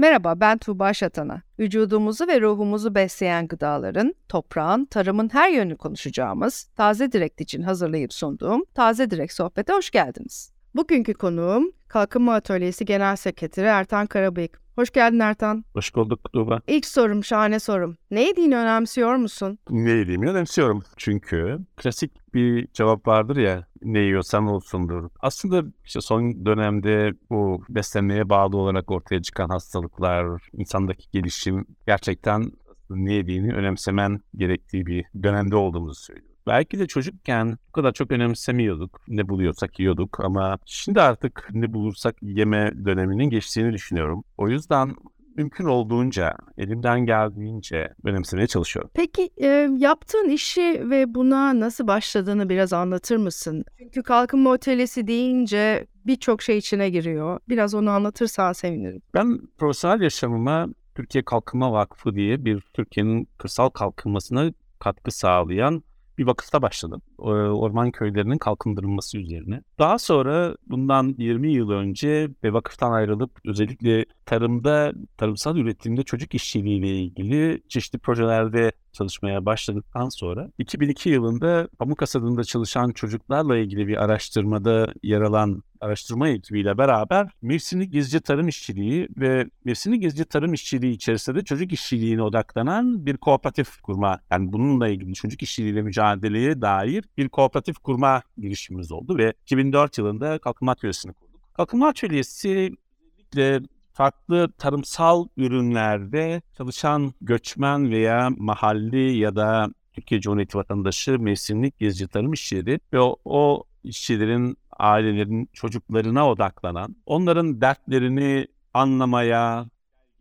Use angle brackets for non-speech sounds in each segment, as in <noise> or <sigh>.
Merhaba ben Tuğba Şatana. Vücudumuzu ve ruhumuzu besleyen gıdaların, toprağın, tarımın her yönünü konuşacağımız Taze Direkt için hazırlayıp sunduğum Taze Direkt Sohbet'e hoş geldiniz. Bugünkü konuğum Kalkınma Atölyesi Genel Sekreteri Ertan Karabıyık. Hoş geldin Ertan. Hoş bulduk Tuğba. İlk sorum şahane sorum. Ne yediğini önemsiyor musun? Ne yediğimi önemsiyorum. Çünkü klasik bir cevap vardır ya ne yiyorsan olsundur. Aslında işte son dönemde bu beslenmeye bağlı olarak ortaya çıkan hastalıklar, insandaki gelişim gerçekten ne yediğini önemsemen gerektiği bir dönemde olduğumuzu söylüyor. Belki de çocukken bu kadar çok önemsemiyorduk. Ne buluyorsak yiyorduk ama şimdi artık ne bulursak yeme döneminin geçtiğini düşünüyorum. O yüzden mümkün olduğunca, elimden geldiğince önemsemeye çalışıyorum. Peki e, yaptığın işi ve buna nasıl başladığını biraz anlatır mısın? Çünkü kalkınma otelesi deyince birçok şey içine giriyor. Biraz onu anlatırsan sevinirim. Ben profesyonel yaşamıma Türkiye Kalkınma Vakfı diye bir Türkiye'nin kırsal kalkınmasına katkı sağlayan bir vakıfta başladım. Orman köylerinin kalkındırılması üzerine. Daha sonra bundan 20 yıl önce ve vakıftan ayrılıp özellikle tarımda, tarımsal üretimde çocuk işçiliğiyle ilgili çeşitli projelerde çalışmaya başladıktan sonra 2002 yılında pamuk hasadında çalışan çocuklarla ilgili bir araştırmada yer alan araştırma ekibiyle beraber mevsimlik gizlice tarım işçiliği ve mevsimlik gizlice tarım işçiliği içerisinde çocuk işçiliğine odaklanan bir kooperatif kurma yani bununla ilgili çocuk işçiliğiyle mücadeleye dair bir kooperatif kurma girişimimiz oldu ve 2004 yılında Kalkınma Atölyesi'ni kurduk. Kalkınma Atölyesi özellikle farklı tarımsal ürünlerde çalışan göçmen veya mahalli ya da Türkiye Cumhuriyeti vatandaşı mevsimlik gezici tarım işçileri ve o, o işçilerin ailelerin çocuklarına odaklanan, onların dertlerini anlamaya,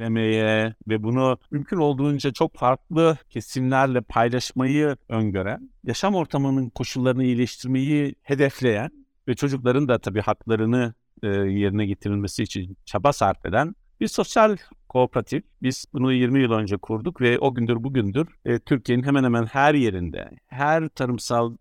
belgelemeye ve bunu mümkün olduğunca çok farklı kesimlerle paylaşmayı öngören, yaşam ortamının koşullarını iyileştirmeyi hedefleyen ve çocukların da tabii haklarını e, yerine getirilmesi için çaba sarf eden bir sosyal kooperatif. Biz bunu 20 yıl önce kurduk ve o gündür bugündür e, Türkiye'nin hemen hemen her yerinde, her tarımsal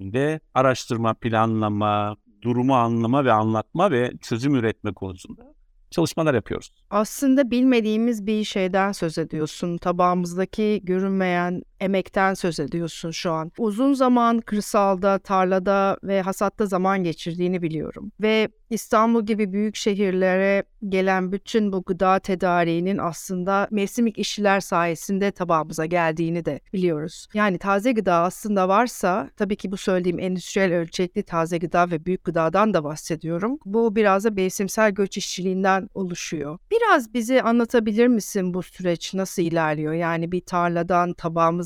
ürününde araştırma, planlama, durumu anlama ve anlatma ve çözüm üretme konusunda çalışmalar yapıyoruz. Aslında bilmediğimiz bir şeyden söz ediyorsun. Tabağımızdaki görünmeyen emekten söz ediyorsun şu an. Uzun zaman kırsalda, tarlada ve hasatta zaman geçirdiğini biliyorum. Ve İstanbul gibi büyük şehirlere gelen bütün bu gıda tedariğinin aslında mevsimlik işçiler sayesinde tabağımıza geldiğini de biliyoruz. Yani taze gıda aslında varsa tabii ki bu söylediğim endüstriyel ölçekli taze gıda ve büyük gıdadan da bahsediyorum. Bu biraz da mevsimsel göç işçiliğinden oluşuyor. Biraz bize anlatabilir misin bu süreç nasıl ilerliyor? Yani bir tarladan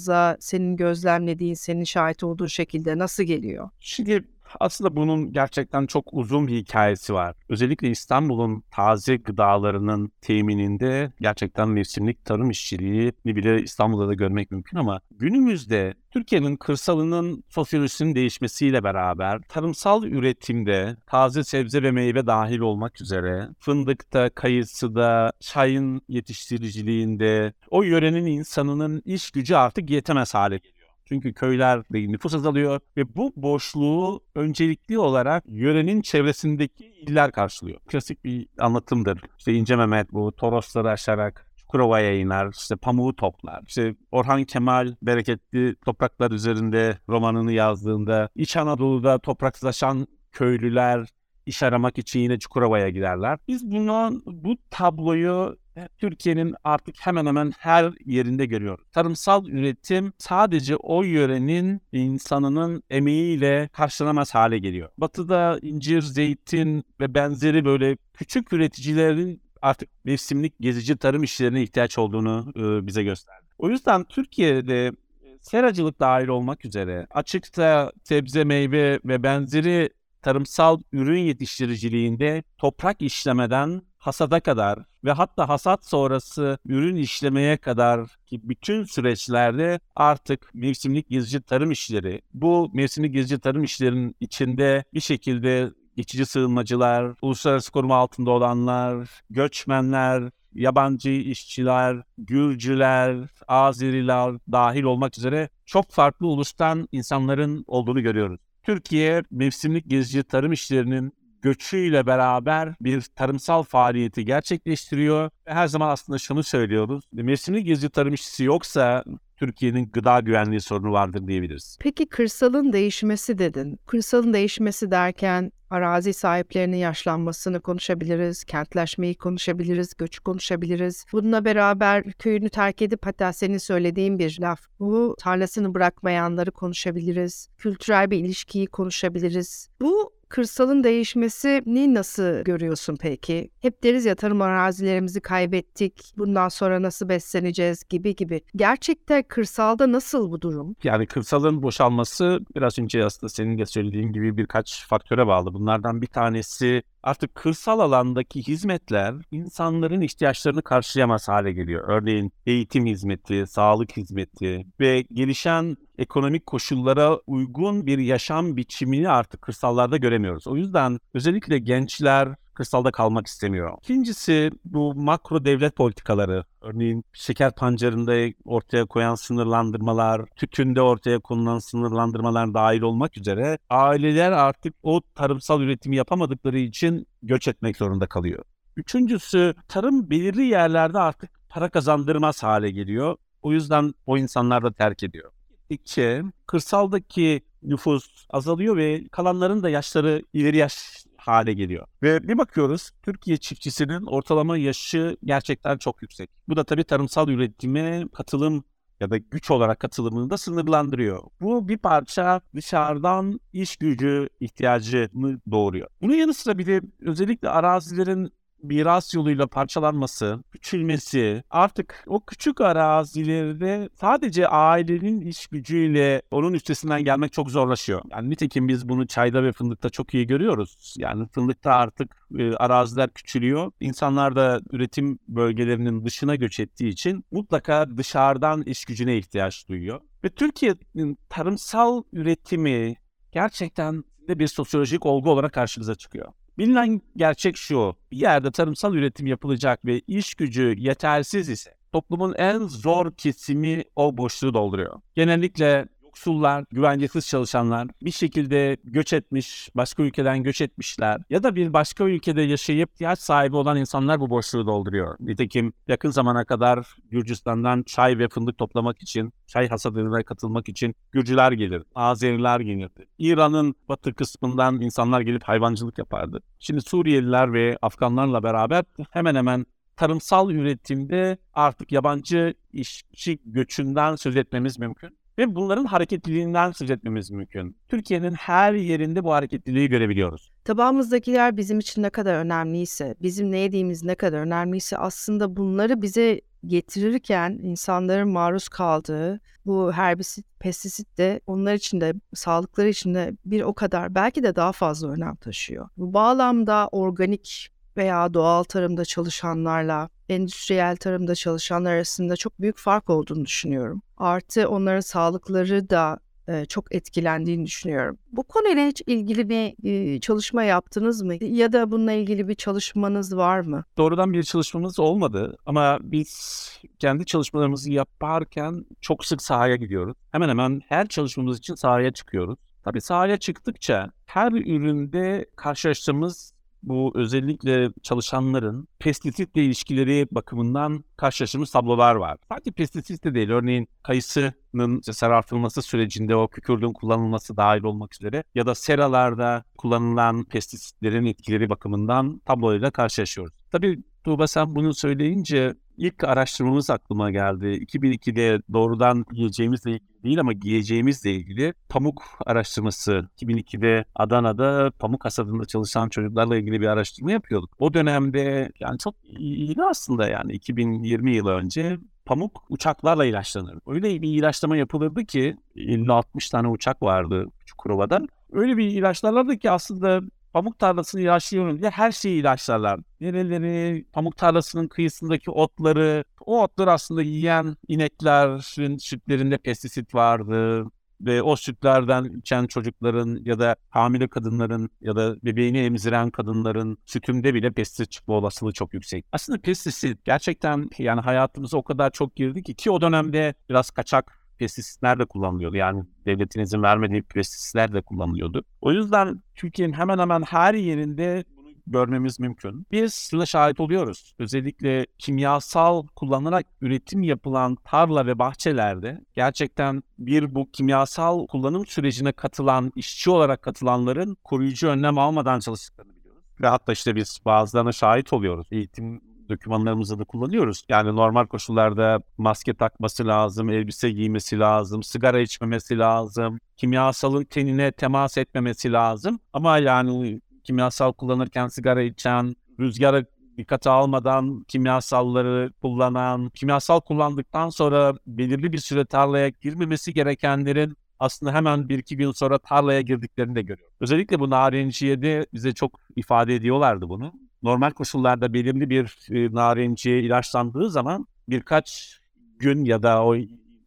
tabağımıza senin gözlemlediğin, senin şahit olduğun şekilde nasıl geliyor? Şimdi aslında bunun gerçekten çok uzun bir hikayesi var. Özellikle İstanbul'un taze gıdalarının temininde gerçekten mevsimlik tarım işçiliği bile İstanbul'da da görmek mümkün ama günümüzde Türkiye'nin kırsalının sosyolojisinin değişmesiyle beraber tarımsal üretimde taze sebze ve meyve dahil olmak üzere fındıkta, kayısıda, çayın yetiştiriciliğinde o yörenin insanının iş gücü artık yetemez hale geliyor. Çünkü köylerde nüfus azalıyor ve bu boşluğu öncelikli olarak yörenin çevresindeki iller karşılıyor. Klasik bir anlatımdır. İşte İnce Mehmet bu Torosları aşarak Çukurova'ya iner, işte pamuğu toplar. İşte Orhan Kemal bereketli topraklar üzerinde romanını yazdığında İç Anadolu'da topraksızlaşan köylüler iş aramak için yine Çukurova'ya giderler. Biz bunu, bu tabloyu Türkiye'nin artık hemen hemen her yerinde görüyoruz. Tarımsal üretim sadece o yörenin insanının emeğiyle karşılanamaz hale geliyor. Batıda incir, zeytin ve benzeri böyle küçük üreticilerin artık mevsimlik gezici tarım işlerine ihtiyaç olduğunu e, bize gösterdi. O yüzden Türkiye'de e, seracılık dahil olmak üzere açıkta sebze, meyve ve benzeri tarımsal ürün yetiştiriciliğinde toprak işlemeden hasada kadar ve hatta hasat sonrası ürün işlemeye kadar ki bütün süreçlerde artık mevsimlik gezici tarım işleri, bu mevsimlik gezici tarım işlerinin içinde bir şekilde geçici sığınmacılar, uluslararası koruma altında olanlar, göçmenler, yabancı işçiler, Gürcüler, Azeriler dahil olmak üzere çok farklı ulustan insanların olduğunu görüyoruz. Türkiye mevsimlik gezici tarım işlerinin göçüyle beraber bir tarımsal faaliyeti gerçekleştiriyor. Ve her zaman aslında şunu söylüyoruz. Mevsimlik gezici tarım işçisi yoksa Türkiye'nin gıda güvenliği sorunu vardır diyebiliriz. Peki kırsalın değişmesi dedin. Kırsalın değişmesi derken arazi sahiplerinin yaşlanmasını konuşabiliriz, kentleşmeyi konuşabiliriz, göçü konuşabiliriz. Bununla beraber köyünü terk edip hatta senin söylediğin bir laf. Bu tarlasını bırakmayanları konuşabiliriz. Kültürel bir ilişkiyi konuşabiliriz. Bu kırsalın değişmesini nasıl görüyorsun peki? Hep deriz ya tarım arazilerimizi kaybettik, bundan sonra nasıl besleneceğiz gibi gibi. Gerçekten kırsalda nasıl bu durum? Yani kırsalın boşalması biraz önce aslında senin de söylediğin gibi birkaç faktöre bağlı. Bunlardan bir tanesi artık kırsal alandaki hizmetler insanların ihtiyaçlarını karşılayamaz hale geliyor. Örneğin eğitim hizmeti, sağlık hizmeti ve gelişen ekonomik koşullara uygun bir yaşam biçimini artık kırsallarda göremiyoruz. O yüzden özellikle gençler kırsalda kalmak istemiyor. İkincisi bu makro devlet politikaları. Örneğin şeker pancarında ortaya koyan sınırlandırmalar, tütünde ortaya konulan sınırlandırmalar dahil olmak üzere aileler artık o tarımsal üretimi yapamadıkları için göç etmek zorunda kalıyor. Üçüncüsü tarım belirli yerlerde artık para kazandırmaz hale geliyor. O yüzden o insanlar da terk ediyor. Gittikçe kırsaldaki nüfus azalıyor ve kalanların da yaşları ileri yaş hale geliyor. Ve bir bakıyoruz Türkiye çiftçisinin ortalama yaşı gerçekten çok yüksek. Bu da tabii tarımsal üretime katılım ya da güç olarak katılımını da sınırlandırıyor. Bu bir parça dışarıdan iş gücü ihtiyacını doğuruyor. Bunun yanı sıra bir de özellikle arazilerin miras yoluyla parçalanması, küçülmesi, artık o küçük arazilerde sadece ailenin iş gücüyle onun üstesinden gelmek çok zorlaşıyor. Yani nitekim biz bunu çayda ve fındıkta çok iyi görüyoruz. Yani fındıkta artık e, araziler küçülüyor. İnsanlar da üretim bölgelerinin dışına göç ettiği için mutlaka dışarıdan iş gücüne ihtiyaç duyuyor. Ve Türkiye'nin tarımsal üretimi gerçekten de bir sosyolojik olgu olarak karşımıza çıkıyor. Bilinen gerçek şu, bir yerde tarımsal üretim yapılacak ve iş gücü yetersiz ise toplumun en zor kesimi o boşluğu dolduruyor. Genellikle yoksullar, güvencesiz çalışanlar, bir şekilde göç etmiş, başka ülkeden göç etmişler ya da bir başka ülkede yaşayıp ihtiyaç sahibi olan insanlar bu boşluğu dolduruyor. Nitekim yakın zamana kadar Gürcistan'dan çay ve fındık toplamak için, çay hasadına katılmak için Gürcüler gelir, Azeriler gelirdi. İran'ın batı kısmından insanlar gelip hayvancılık yapardı. Şimdi Suriyeliler ve Afganlarla beraber hemen hemen tarımsal üretimde artık yabancı işçi göçünden söz etmemiz mümkün. Ve bunların hareketliliğinden söz etmemiz mümkün. Türkiye'nin her yerinde bu hareketliliği görebiliyoruz. Tabağımızdakiler bizim için ne kadar önemliyse, bizim ne yediğimiz ne kadar önemliyse aslında bunları bize getirirken insanların maruz kaldığı bu herbisit, pestisit de onlar için de sağlıkları için de bir o kadar belki de daha fazla önem taşıyor. Bu bağlamda organik veya doğal tarımda çalışanlarla endüstriyel tarımda çalışanlar arasında çok büyük fark olduğunu düşünüyorum. Artı onların sağlıkları da e, çok etkilendiğini düşünüyorum. Bu konuyla hiç ilgili bir e, çalışma yaptınız mı? Ya da bununla ilgili bir çalışmanız var mı? Doğrudan bir çalışmamız olmadı ama biz kendi çalışmalarımızı yaparken çok sık sahaya gidiyoruz. Hemen hemen her çalışmamız için sahaya çıkıyoruz. Tabii sahaya çıktıkça her üründe karşılaştığımız bu özellikle çalışanların pestisitle ilişkileri bakımından karşılaştığımız tablolar var. Sadece pestisit de değil. Örneğin kayısının sarartılması sürecinde o kükürdün kullanılması dahil olmak üzere ya da seralarda kullanılan pestisitlerin etkileri bakımından tablolarıyla karşılaşıyoruz. Tabii Tuğba sen bunu söyleyince ilk araştırmamız aklıma geldi. 2002'de doğrudan yiyeceğimizle ilgili değil ama giyeceğimizle ilgili pamuk araştırması. 2002'de Adana'da pamuk hasadında çalışan çocuklarla ilgili bir araştırma yapıyorduk. O dönemde yani çok iyi aslında yani 2020 yıl önce pamuk uçaklarla ilaçlanır. Öyle bir ilaçlama yapılırdı ki 50-60 tane uçak vardı Çukurova'da. Öyle bir ilaçlarlardı ki aslında pamuk tarlasını ilaçlıyorum diye her şeyi ilaçlarlar. Nereleri, pamuk tarlasının kıyısındaki otları, o otları aslında yiyen ineklerin sütlerinde pestisit vardı ve o sütlerden içen çocukların ya da hamile kadınların ya da bebeğini emziren kadınların sütünde bile pestisit çıkma olasılığı çok yüksek. Aslında pestisit gerçekten yani hayatımıza o kadar çok girdi ki ki o dönemde biraz kaçak pestisitler de kullanılıyordu. Yani devletin izin vermediği pestisitler de kullanılıyordu. O yüzden Türkiye'nin hemen hemen her yerinde görmemiz mümkün. Biz şuna şahit oluyoruz. Özellikle kimyasal kullanarak üretim yapılan tarla ve bahçelerde gerçekten bir bu kimyasal kullanım sürecine katılan, işçi olarak katılanların koruyucu önlem almadan çalıştıklarını biliyoruz. Ve hatta işte biz bazılarına şahit oluyoruz. Eğitim dokümanlarımızda da kullanıyoruz. Yani normal koşullarda maske takması lazım, elbise giymesi lazım, sigara içmemesi lazım, kimyasalın tenine temas etmemesi lazım. Ama yani kimyasal kullanırken sigara içen, rüzgara dikkate almadan kimyasalları kullanan, kimyasal kullandıktan sonra belirli bir süre tarlaya girmemesi gerekenlerin aslında hemen bir iki gün sonra tarlaya girdiklerini de görüyoruz. Özellikle bu narenciyede bize çok ifade ediyorlardı bunu normal koşullarda belirli bir e, narenciye ilaçlandığı zaman birkaç gün ya da o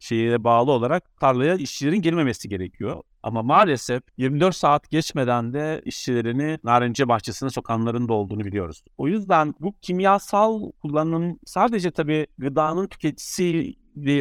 şeye bağlı olarak tarlaya işçilerin girmemesi gerekiyor. Ama maalesef 24 saat geçmeden de işçilerini narenciye bahçesine sokanların da olduğunu biliyoruz. O yüzden bu kimyasal kullanım sadece tabii gıdanın tüketicisi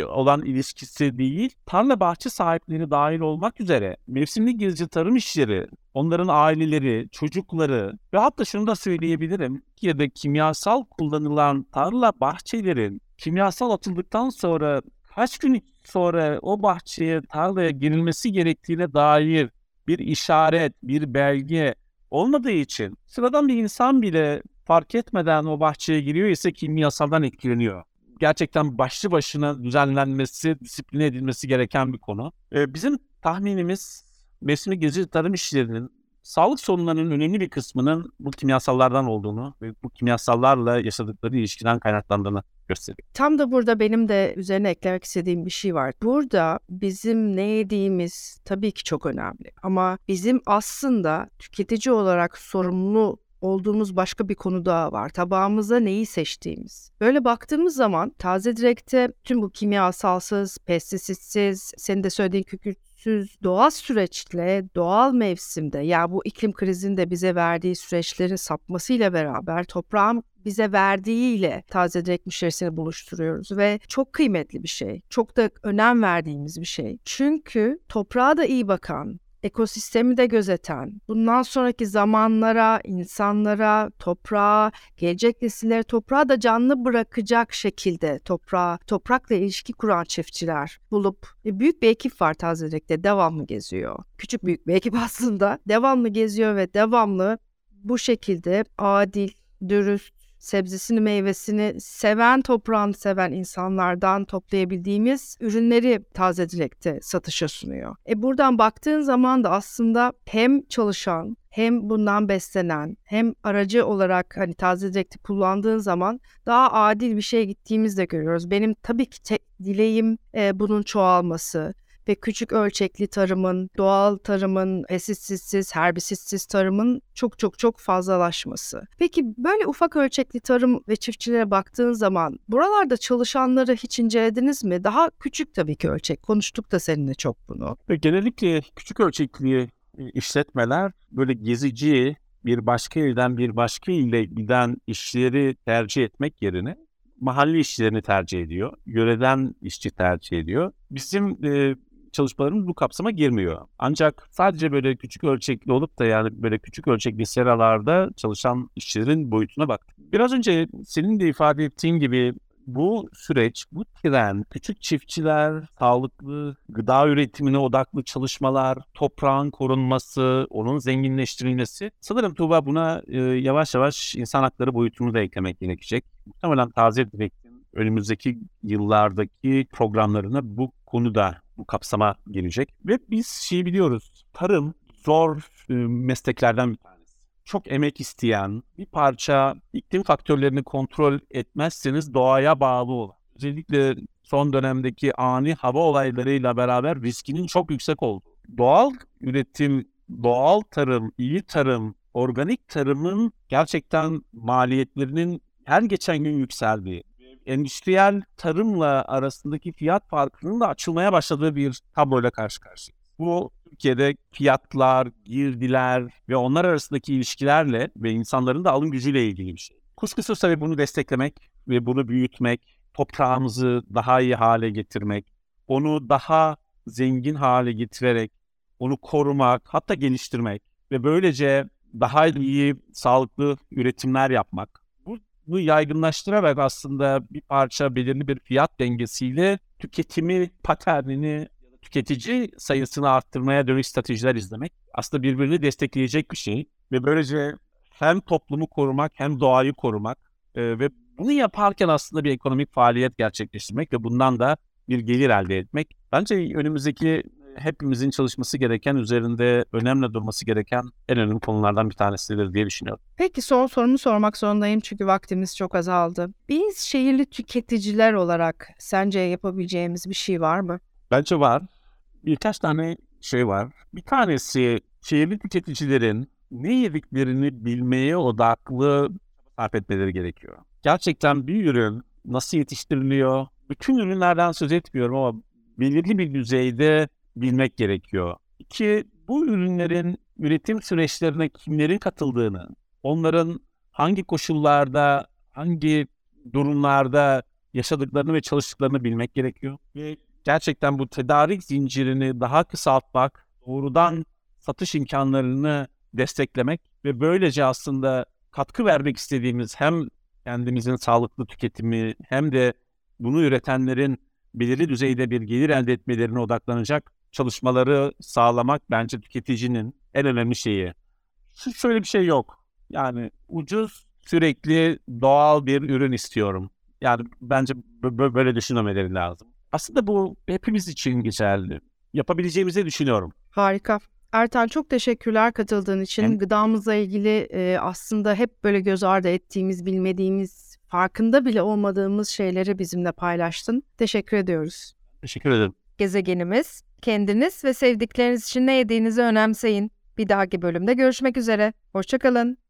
olan ilişkisi değil, tarla bahçe sahipleri dahil olmak üzere mevsimli gezici tarım işleri, onların aileleri, çocukları ve hatta şunu da söyleyebilirim. Türkiye'de kimyasal kullanılan tarla bahçelerin kimyasal atıldıktan sonra kaç gün sonra o bahçeye, tarlaya girilmesi gerektiğine dair bir işaret, bir belge olmadığı için sıradan bir insan bile fark etmeden o bahçeye giriyor ise kimyasaldan etkileniyor gerçekten başlı başına düzenlenmesi, disipline edilmesi gereken bir konu. Ee, bizim tahminimiz mevsimlik gezi tarım işlerinin sağlık sorunlarının önemli bir kısmının bu kimyasallardan olduğunu ve bu kimyasallarla yaşadıkları ilişkiden kaynaklandığını gösteriyor. Tam da burada benim de üzerine eklemek istediğim bir şey var. Burada bizim ne yediğimiz tabii ki çok önemli ama bizim aslında tüketici olarak sorumlu olduğumuz başka bir konu daha var. Tabağımıza neyi seçtiğimiz. Böyle baktığımız zaman taze direkte tüm bu kimyasalsız, pestisitsiz, senin de söylediğin kükürtsüz doğal süreçle doğal mevsimde ya yani bu iklim krizinde bize verdiği süreçlerin sapmasıyla beraber toprağın bize verdiğiyle taze direkt müşterisini buluşturuyoruz ve çok kıymetli bir şey. Çok da önem verdiğimiz bir şey. Çünkü toprağa da iyi bakan, ekosistemi de gözeten, bundan sonraki zamanlara, insanlara, toprağa, gelecek nesillere toprağı da canlı bırakacak şekilde toprağa, toprakla ilişki kuran çiftçiler bulup e, büyük bir ekip var Tazelik'te devamlı geziyor. Küçük büyük bir ekip <laughs> aslında devamlı geziyor ve devamlı bu şekilde adil, dürüst, sebzesini meyvesini seven toprağını seven insanlardan toplayabildiğimiz ürünleri taze dilekte satışa sunuyor. E buradan baktığın zaman da aslında hem çalışan hem bundan beslenen hem aracı olarak hani taze direkti kullandığın zaman daha adil bir şey gittiğimizi de görüyoruz. Benim tabii ki tek dileğim e, bunun çoğalması ve küçük ölçekli tarımın, doğal tarımın, pestistsiz, herbisitsiz tarımın çok çok çok fazlalaşması. Peki böyle ufak ölçekli tarım ve çiftçilere baktığın zaman buralarda çalışanları hiç incelediniz mi? Daha küçük tabii ki ölçek. Konuştuk da seninle çok bunu. Ve genellikle küçük ölçekli e, işletmeler böyle gezici bir başka ilden bir başka ile giden işleri tercih etmek yerine mahalli işçilerini tercih ediyor. Yöreden işçi tercih ediyor. Bizim e, çalışmalarımız bu kapsama girmiyor. Ancak sadece böyle küçük ölçekli olup da yani böyle küçük ölçekli seralarda çalışan işçilerin boyutuna bak. Biraz önce senin de ifade ettiğin gibi bu süreç, bu tren, küçük çiftçiler, sağlıklı gıda üretimine odaklı çalışmalar, toprağın korunması, onun zenginleştirilmesi. Sanırım Tuğba buna e, yavaş yavaş insan hakları boyutunu da eklemek gerekecek. Muhtemelen taze direktin önümüzdeki yıllardaki programlarına bu konu da bu kapsama gelecek. Ve biz şey biliyoruz. Tarım zor e, mesleklerden bir tanesi. Çok emek isteyen bir parça iklim faktörlerini kontrol etmezseniz doğaya bağlı olan. Özellikle son dönemdeki ani hava olaylarıyla beraber riskinin çok yüksek olduğu. Doğal üretim, doğal tarım, iyi tarım, organik tarımın gerçekten maliyetlerinin her geçen gün yükseldiği, endüstriyel tarımla arasındaki fiyat farkının da açılmaya başladığı bir tabloyla karşı karşıyayız. Bu Türkiye'de fiyatlar, girdiler ve onlar arasındaki ilişkilerle ve insanların da alım gücüyle ilgili bir şey. Kuşkusuz tabii bunu desteklemek ve bunu büyütmek, toprağımızı daha iyi hale getirmek, onu daha zengin hale getirerek, onu korumak, hatta geliştirmek ve böylece daha iyi, sağlıklı üretimler yapmak. Bunu yaygınlaştırarak aslında bir parça belirli bir fiyat dengesiyle tüketimi paternini, tüketici sayısını arttırmaya dönük stratejiler izlemek aslında birbirini destekleyecek bir şey. Ve böylece hem toplumu korumak hem doğayı korumak e, ve bunu yaparken aslında bir ekonomik faaliyet gerçekleştirmek ve bundan da bir gelir elde etmek. Bence önümüzdeki hepimizin çalışması gereken, üzerinde önemli durması gereken en önemli konulardan bir tanesidir diye düşünüyorum. Peki son sorumu sormak zorundayım çünkü vaktimiz çok azaldı. Biz şehirli tüketiciler olarak sence yapabileceğimiz bir şey var mı? Bence var. Birkaç tane şey var. Bir tanesi şehirli tüketicilerin ne yediklerini bilmeye odaklı sarf etmeleri gerekiyor. Gerçekten bir ürün nasıl yetiştiriliyor? Bütün ürünlerden söz etmiyorum ama belirli bir düzeyde bilmek gerekiyor. İki, bu ürünlerin üretim süreçlerine kimlerin katıldığını, onların hangi koşullarda, hangi durumlarda yaşadıklarını ve çalıştıklarını bilmek gerekiyor. Ve gerçekten bu tedarik zincirini daha kısaltmak, doğrudan satış imkanlarını desteklemek ve böylece aslında katkı vermek istediğimiz hem kendimizin sağlıklı tüketimi hem de bunu üretenlerin belirli düzeyde bir gelir elde etmelerine odaklanacak çalışmaları sağlamak bence tüketicinin en önemli şeyi. Şu şöyle bir şey yok. Yani ucuz, sürekli doğal bir ürün istiyorum. Yani bence böyle düşünmeleri lazım. Aslında bu hepimiz için geçerli. Yapabileceğimizi düşünüyorum. Harika. Ertan çok teşekkürler katıldığın için. Evet. Gıdamızla ilgili e, aslında hep böyle göz ardı ettiğimiz, bilmediğimiz, farkında bile olmadığımız şeyleri bizimle paylaştın. Teşekkür ediyoruz. Teşekkür ederim. Gezegenimiz, kendiniz ve sevdikleriniz için ne yediğinizi önemseyin. Bir dahaki bölümde görüşmek üzere. Hoşçakalın.